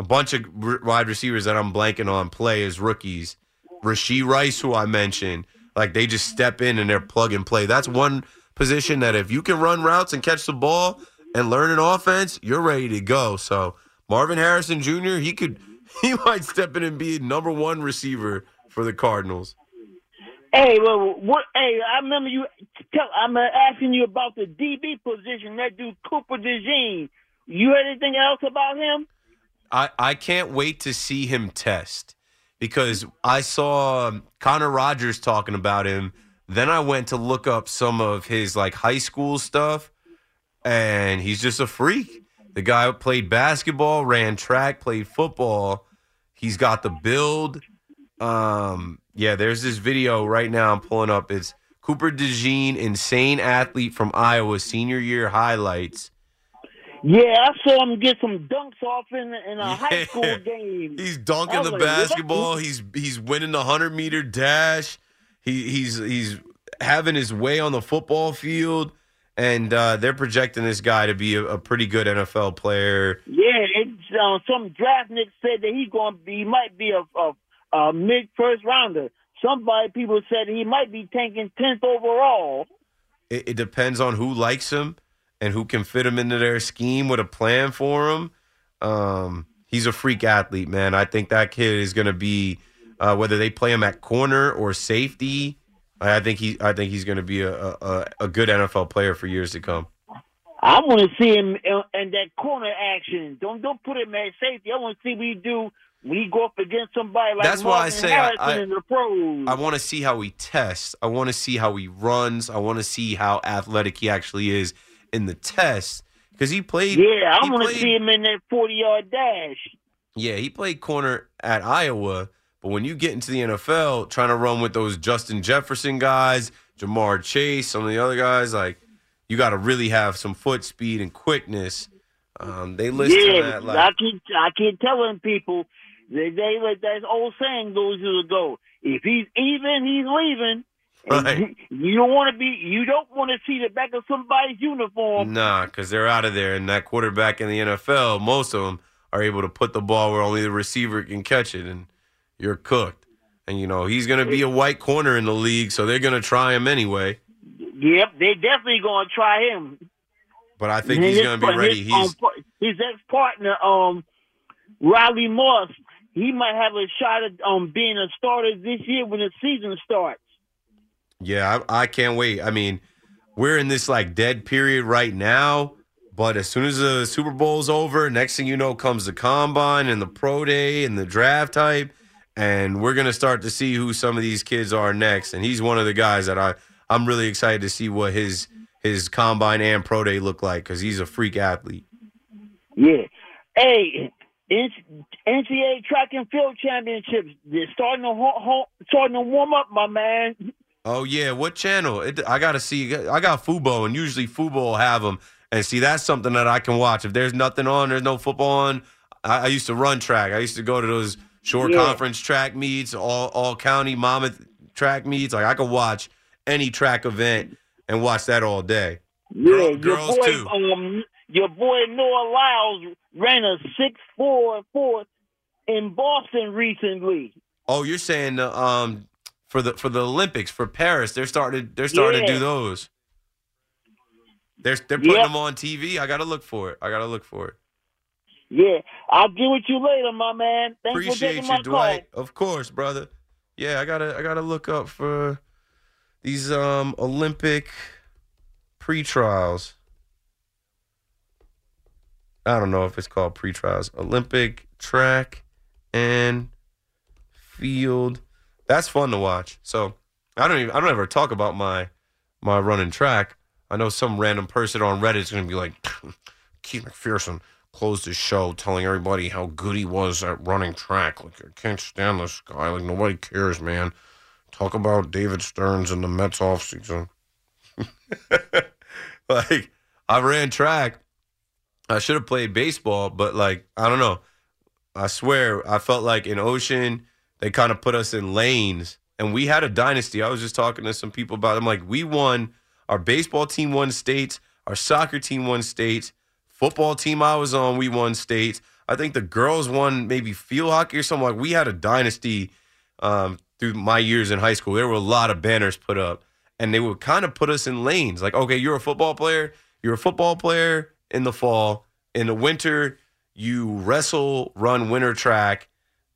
Speaker 2: a bunch of wide receivers that I'm blanking on play as rookies. Rashee Rice, who I mentioned, like they just step in and they're plug and play. That's one position that if you can run routes and catch the ball and learn an offense, you're ready to go. So Marvin Harrison Jr. He could [laughs] he might step in and be number one receiver for the Cardinals.
Speaker 9: Hey, well, what? Hey, I remember you. Tell, I'm asking you about the DB position. That dude Cooper DeJean. You anything else about him?
Speaker 2: I, I can't wait to see him test because I saw um, Connor Rogers talking about him. Then I went to look up some of his like high school stuff, and he's just a freak. The guy played basketball, ran track, played football. He's got the build. Um, yeah, there's this video right now I'm pulling up. It's Cooper DeJean, insane athlete from Iowa, senior year highlights.
Speaker 9: Yeah, I saw him get some dunks off in in a high school game.
Speaker 2: He's dunking the
Speaker 9: like, what?
Speaker 2: basketball. He's he's winning the hundred meter dash. He he's he's having his way on the football field, and uh, they're projecting this guy to be a, a pretty good NFL player.
Speaker 9: Yeah, it's, uh, some draft nicks said that he's going to be, he might be a, a, a mid first rounder. Somebody, people said he might be tanking 10th overall.
Speaker 2: It, it depends on who likes him and who can fit him into their scheme with a plan for him. Um, he's a freak athlete, man. I think that kid is going to be uh, whether they play him at corner or safety. I I think he I think he's going to be a, a a good NFL player for years to come.
Speaker 9: I want to see him in, that corner action. Don't don't put him at safety. I want to see what he do when he go up against somebody like
Speaker 2: That's why I say I-
Speaker 9: Harrison
Speaker 2: I-
Speaker 9: in the pros.
Speaker 2: I want to see how he tests. I want to see how he runs. I want to see how athletic he actually is in the test because he played.
Speaker 9: yeah, I want to see him in that 40 yard dash.
Speaker 2: Yeah, he played corner at Iowa, but when you get into the NFL, trying to run with those Justin Jefferson guys, Ja'Marr Chase, some of the other guys, like you got to really have some foot speed and quickness. Um, they listen
Speaker 9: yeah,
Speaker 2: at like
Speaker 9: I keep I keep telling people they they that old saying goes years ago. If he's even, he's leaving.
Speaker 2: Right.
Speaker 9: You don't want to be. You don't want to see the back of somebody's uniform.
Speaker 2: Nah, because they're out of there. And that quarterback in the NFL, most of them are able to put the ball where only the receiver can catch it, and you're cooked. And you know he's going to be a white corner in the league, so they're going to try him anyway.
Speaker 9: Yep, they're definitely gonna try him.
Speaker 2: But I think
Speaker 9: And
Speaker 2: he's going to be ready.
Speaker 9: His, um,
Speaker 2: He's
Speaker 9: par- his ex partner, um, Riley Moss, he might have a shot at um being a starter this year when the season starts.
Speaker 2: Yeah, I, I can't wait. I mean, we're in this like dead period right now, but as soon as the Super Bowl's over, next thing you know comes the combine and the pro day and the draft type, and we're gonna start to see who some of these kids are next. And he's one of the guys that I I'm really excited to see what his his combine and pro day look like because he's a freak athlete.
Speaker 9: Yeah. Hey, NCAA track and field championships. They're starting to ho- ho- starting to warm up, my man.
Speaker 2: Oh yeah, what channel? It, I gotta see. I got Fubo, and usually Fubo will have them. And see, that's something that I can watch. If there's nothing on, there's no football on. I, I used to run track. I used to go to those short
Speaker 9: Yeah.
Speaker 2: conference track meets, all all county Monmouth track meets. Like I could watch any track event and watch that all day.
Speaker 9: Yeah,
Speaker 2: Girl-
Speaker 9: your
Speaker 2: girls
Speaker 9: boy,
Speaker 2: too.
Speaker 9: um, your boy Noah Lyles ran a six four four in Boston recently.
Speaker 2: Oh, you're saying uh, um for the for the Olympics for Paris, they're started they're starting to do those. They're they're putting
Speaker 9: Yep.
Speaker 2: them on TV. I gotta look for it. I gotta look for it.
Speaker 9: Yeah, I'll get with you later, my man. Thanks
Speaker 2: Appreciate you, Dwight. Of course, brother. Yeah, I gotta I gotta look up for these um Olympic pre-trials. I don't know if it's called pre-trials. Olympic track and field. That's fun to watch. So I don't even I don't ever talk about my my running track. I know some random person on Reddit is gonna be like, [laughs] Keith McPherson closed his show telling everybody how good he was at running track. Like I can't stand this guy. Like nobody cares, man. Talk about David Stearns and the Mets offseason. [laughs] like I ran track. I should have played baseball, but like I don't know. I swear, I felt like in Ocean they kind of put us in lanes, and we had a dynasty. I was just talking to some people about. It. I'm like, we won. Our baseball team won states. Our soccer team won states. Football team I was on, we won states. I think the girls won maybe field hockey or something. Like we had a dynasty um, through my years in high school. There were a lot of banners put up, and they would kind of put us in lanes. Like, okay, you're a football player. You're a football player in the fall. In the winter, you wrestle, run winter track,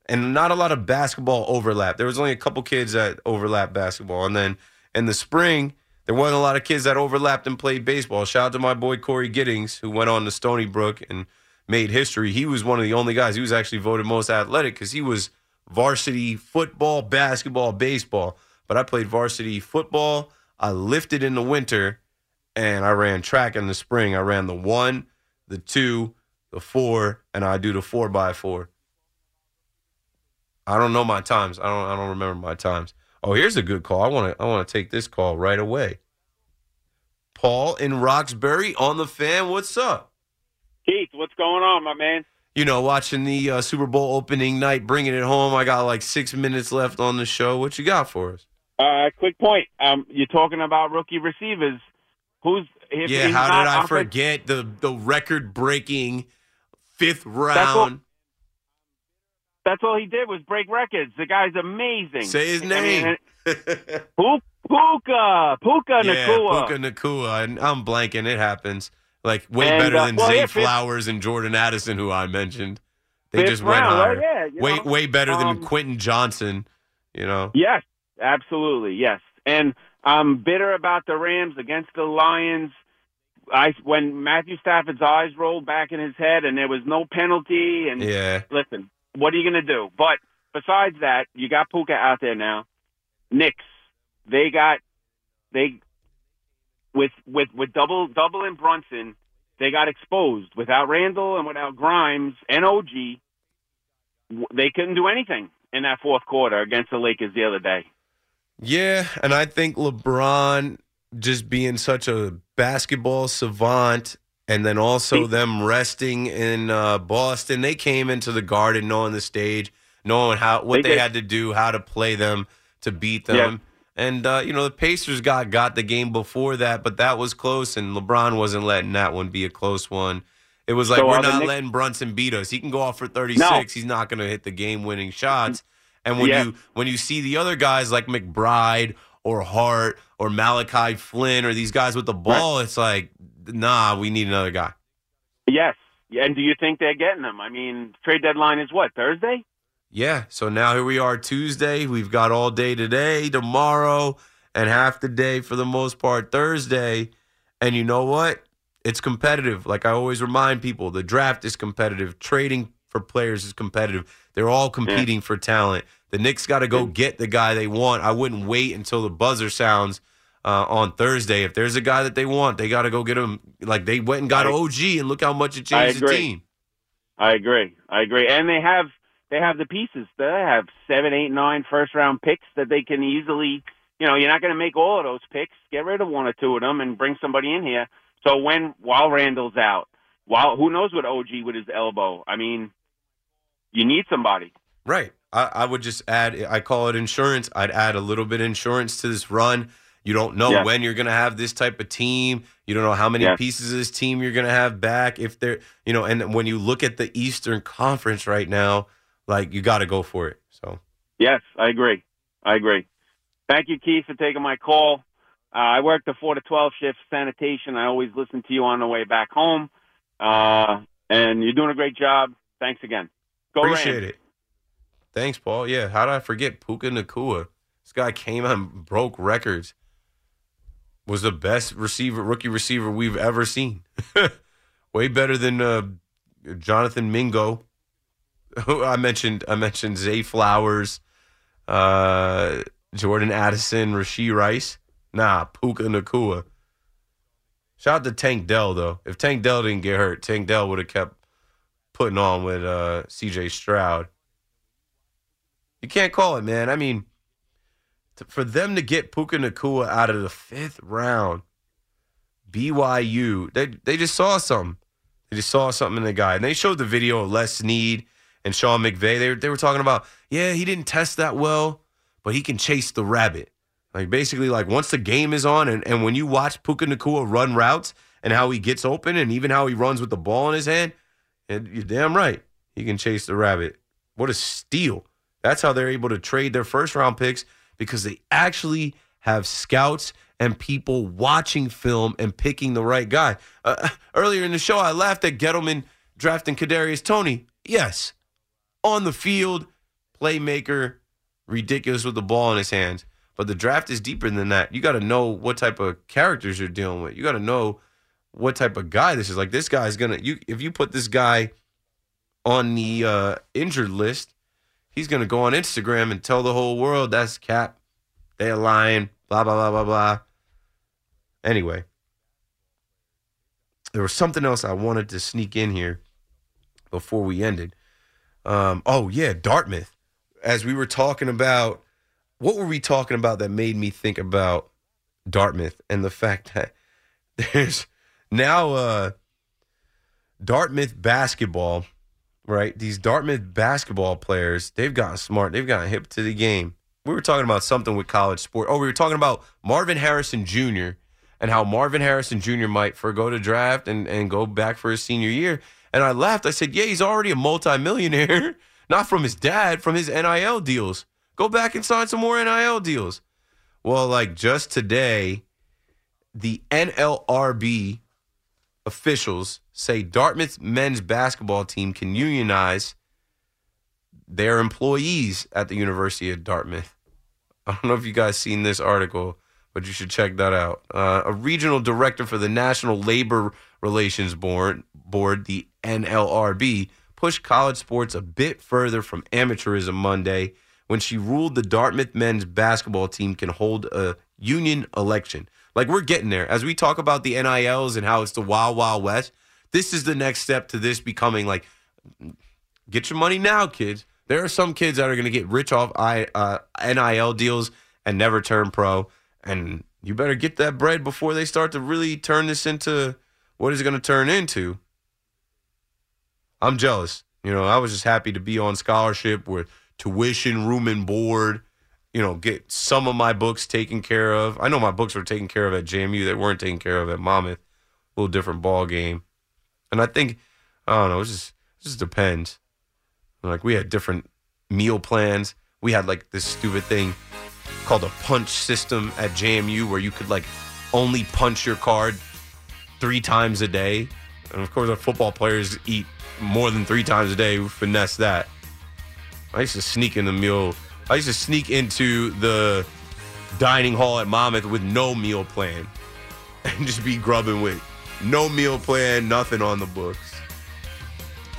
Speaker 2: and not a lot of basketball overlap. There was only a couple kids that overlapped basketball, and then in the spring, there wasn't a lot of kids that overlapped and played baseball. Shout out to my boy Corey Giddings, who went on to Stony Brook and made history. He was one of the only guys. He was actually voted most athletic because he was varsity football, basketball, baseball. But I played varsity football. I lifted in the winter, and I ran track in the spring. I ran the one, the two, the four, and I do the four by four. I don't know my times. I don't. I don't remember my times. Oh, here's a good call. I want to. I want to take this call right away. Paul in Roxbury on the fan. What's up?
Speaker 10: Keith, what's going on, my man?
Speaker 2: You know, watching the uh, Super Bowl opening night, bringing it home. I got like six minutes left on the show. What you got for us?
Speaker 10: Uh, quick point. Um, you're talking about rookie receivers. Who's
Speaker 2: yeah, how did I forget the the record breaking fifth round?
Speaker 10: That's all he did was break records. The guy's amazing.
Speaker 2: Say his
Speaker 10: I
Speaker 2: name.
Speaker 10: mean, Pu- [laughs] Puka, Puka
Speaker 2: yeah,
Speaker 10: Nacua.
Speaker 2: Puka Nacua. And I'm blanking. It happens. Like way
Speaker 10: And,
Speaker 2: better
Speaker 10: uh,
Speaker 2: than
Speaker 10: well,
Speaker 2: Zay
Speaker 10: yeah,
Speaker 2: Flowers and Jordan Addison, who I mentioned. They just went
Speaker 10: round,
Speaker 2: higher.
Speaker 10: right? Yeah,
Speaker 2: way
Speaker 10: know.
Speaker 2: way better than
Speaker 10: Um,
Speaker 2: Quentin Johnston. You know.
Speaker 10: Yes, absolutely, yes. And I'm bitter about the Rams against the Lions. I when Matthew Stafford's eyes rolled back in his head and there was no penalty and
Speaker 2: Yeah.
Speaker 10: listen, what are you going to do? But besides that, you got Puka out there now. Knicks, they got they with with with double double and Brunson, they got exposed without Randle and without Grimes and OG. They couldn't do anything in that fourth quarter against the Lakers the other day.
Speaker 2: Yeah, and I think LeBron just being such a basketball savant and then also them resting in uh, Boston, they came into the garden knowing the stage, knowing how what
Speaker 10: They
Speaker 2: they, had to do, how to play them to beat them.
Speaker 10: Yeah.
Speaker 2: And uh, you know, the Pacers got got the game before that, but that was close and LeBron wasn't letting that one be a close one. It was like
Speaker 10: So
Speaker 2: we're not
Speaker 10: Knicks-
Speaker 2: letting Brunson beat us. He can go off for 36.
Speaker 10: No.
Speaker 2: He's not going to hit the game-winning shots. And when
Speaker 10: Yeah.
Speaker 2: you when you see the other guys like McBride or Hart or Malachi Flynn or these guys with the ball, it's like, nah, we need another guy.
Speaker 10: Yes. And do you think they're getting them? I mean, trade deadline is what Thursday?
Speaker 2: Yeah. So now here we are Tuesday. We've got all day today, tomorrow, and half the day for the most part Thursday. And you know what? It's competitive. Like I always remind people, the draft is competitive. Trading for players is competitive. They're all competing for talent. The Knicks got to go get the guy they want. I wouldn't wait until the buzzer sounds uh, on Thursday. If there's a guy that they want, they got to go get him. Like they went and got
Speaker 10: I-
Speaker 2: OG, and look how much it changed the team.
Speaker 10: I agree. I agree. And they have they have the pieces. They have seven, eight, nine first round picks that they can easily you know, you're not going to make all of those picks. Get rid of one or two of them and bring somebody in here. So when while Randle's out, while who knows what OG with his elbow? I mean, you need somebody.
Speaker 2: Right. I, I would just add, I call it insurance. I'd add a little bit of insurance to this run. You don't know when you're going to have this type of team. You don't know how many pieces of this team you're going to have back. If they're, you know, and when you look at the Eastern Conference right now, like you got to go for it. So,
Speaker 10: Yes, I agree. I agree. Thank you, Keith, for taking my call. Uh, I work the four to twelve shift sanitation. I always listen to you on the way back home, uh, and you're doing a great job. Thanks again. Go
Speaker 2: appreciate
Speaker 10: Rams.
Speaker 2: it. Thanks, Paul. Yeah. How did I forget Puka Nacua? This guy came out and broke records. Was the best receiver, rookie receiver we've ever seen. [laughs] Way better than uh, Jonathan Mingo. [laughs] I mentioned I mentioned Zay Flowers, uh, Jordan Addison, Rashee Rice. Nah, Puka Nacua. Shout out to Tank Dell though. If Tank Dell didn't get hurt, Tank Dell would have kept putting on with uh, C.J. Stroud. You can't call it, man. I mean, to, for them to get Puka Nacua out of the fifth round, BYU, they they just saw something. They just saw something in the guy, and they showed the video of Les Snead and Sean McVay. They they were talking about, yeah, he didn't test that well, but he can chase the rabbit. Like basically, like once the game is on, and, and when you watch Puka Nacua run routes and how he gets open, and even how he runs with the ball in his hand, and you're damn right, he can chase the rabbit. What a steal! That's how they're able to trade their first round picks because they actually have scouts and people watching film and picking the right guy. Uh, [laughs] earlier in the show, I laughed at Gettleman drafting Kadarius Toney. Yes, on the field, playmaker, ridiculous with the ball in his hands. But the draft is deeper than that. You got to know what type of characters you're dealing with. You got to know what type of guy this is. Like this guy's gonna. You if you put this guy on the uh, injured list, he's gonna go on Instagram and tell the whole world that's Cap. They're lying. Blah blah blah blah blah. Anyway, there was something else I wanted to sneak in here before we ended. Um, oh yeah, Dartmouth. As we were talking about, what were we talking about that made me think about Dartmouth and the fact that [laughs] there's now uh, Dartmouth basketball, right? These Dartmouth basketball players, they've gotten smart. They've gotten hip to the game. We were talking about something with college sport. Oh, we were talking about Marvin Harrison Jr. and how Marvin Harrison Jr. might forego the draft and, and go back for his senior year. And I laughed. I said, yeah, he's already a multimillionaire, [laughs] not from his dad, from his NIL deals. Go back and sign some more NIL deals. Well, like just today, the NLRB officials say Dartmouth men's basketball team can unionize their employees at the University of Dartmouth. I don't know if you guys seen this article, but you should check that out. Uh, a regional director for the National Labor Relations Board, board the NLRB, pushed college sports a bit further from amateurism Monday when she ruled the Dartmouth men's basketball team can hold a union election. Like we're getting there. As we talk about the NILs and how it's the wild, wild west, this is the next step to this becoming like, get your money now, kids. There are some kids that are going to get rich off I, uh, NIL deals and never turn pro. And you better get that bread before they start to really turn this into what it's going to turn into. I'm jealous. You know, I was just happy to be on scholarship with tuition, room, and board. You know, get some of my books taken care of. I know my books were taken care of at JMU that weren't taken care of at Monmouth. A little different ball game. And I think, I don't know, it just, it just depends. Like we had different meal plans. We had like this stupid thing called a punch system at JMU where you could like only punch your card three times a day. And of course, our football players eat more than three times a day. We finesse that. I used to sneak in the meal. I used to sneak into the dining hall at Monmouth with no meal plan [laughs] and just be grubbing with no meal plan, nothing on the books. [laughs]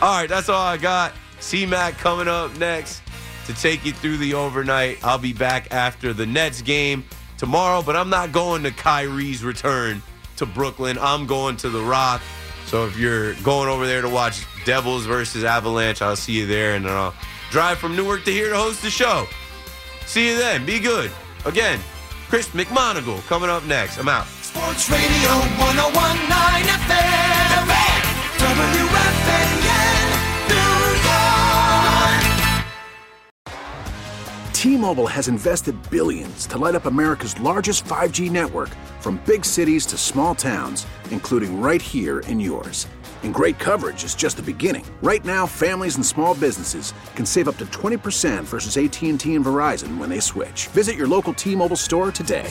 Speaker 2: all right, that's all I got. C Mac coming up next to take you through the overnight. I'll be back after the Nets game tomorrow, but I'm not going to Kyrie's return to Brooklyn. I'm going to the Rock. So if you're going over there to watch Devils versus Avalanche, I'll see you there, and then I'll drive from Newark to here to host the show. See you then. Be good. Again, Chris McMonigle coming up next. I'm out.
Speaker 11: Sports Radio 1019 FM. WFAN.
Speaker 12: T-Mobile has invested billions to light up America's largest 5G network from big cities to small towns, including right here in yours. And great coverage is just the beginning. Right now, families and small businesses can save up to 20% versus AT&T and Verizon when they switch. Visit your local T-Mobile store today.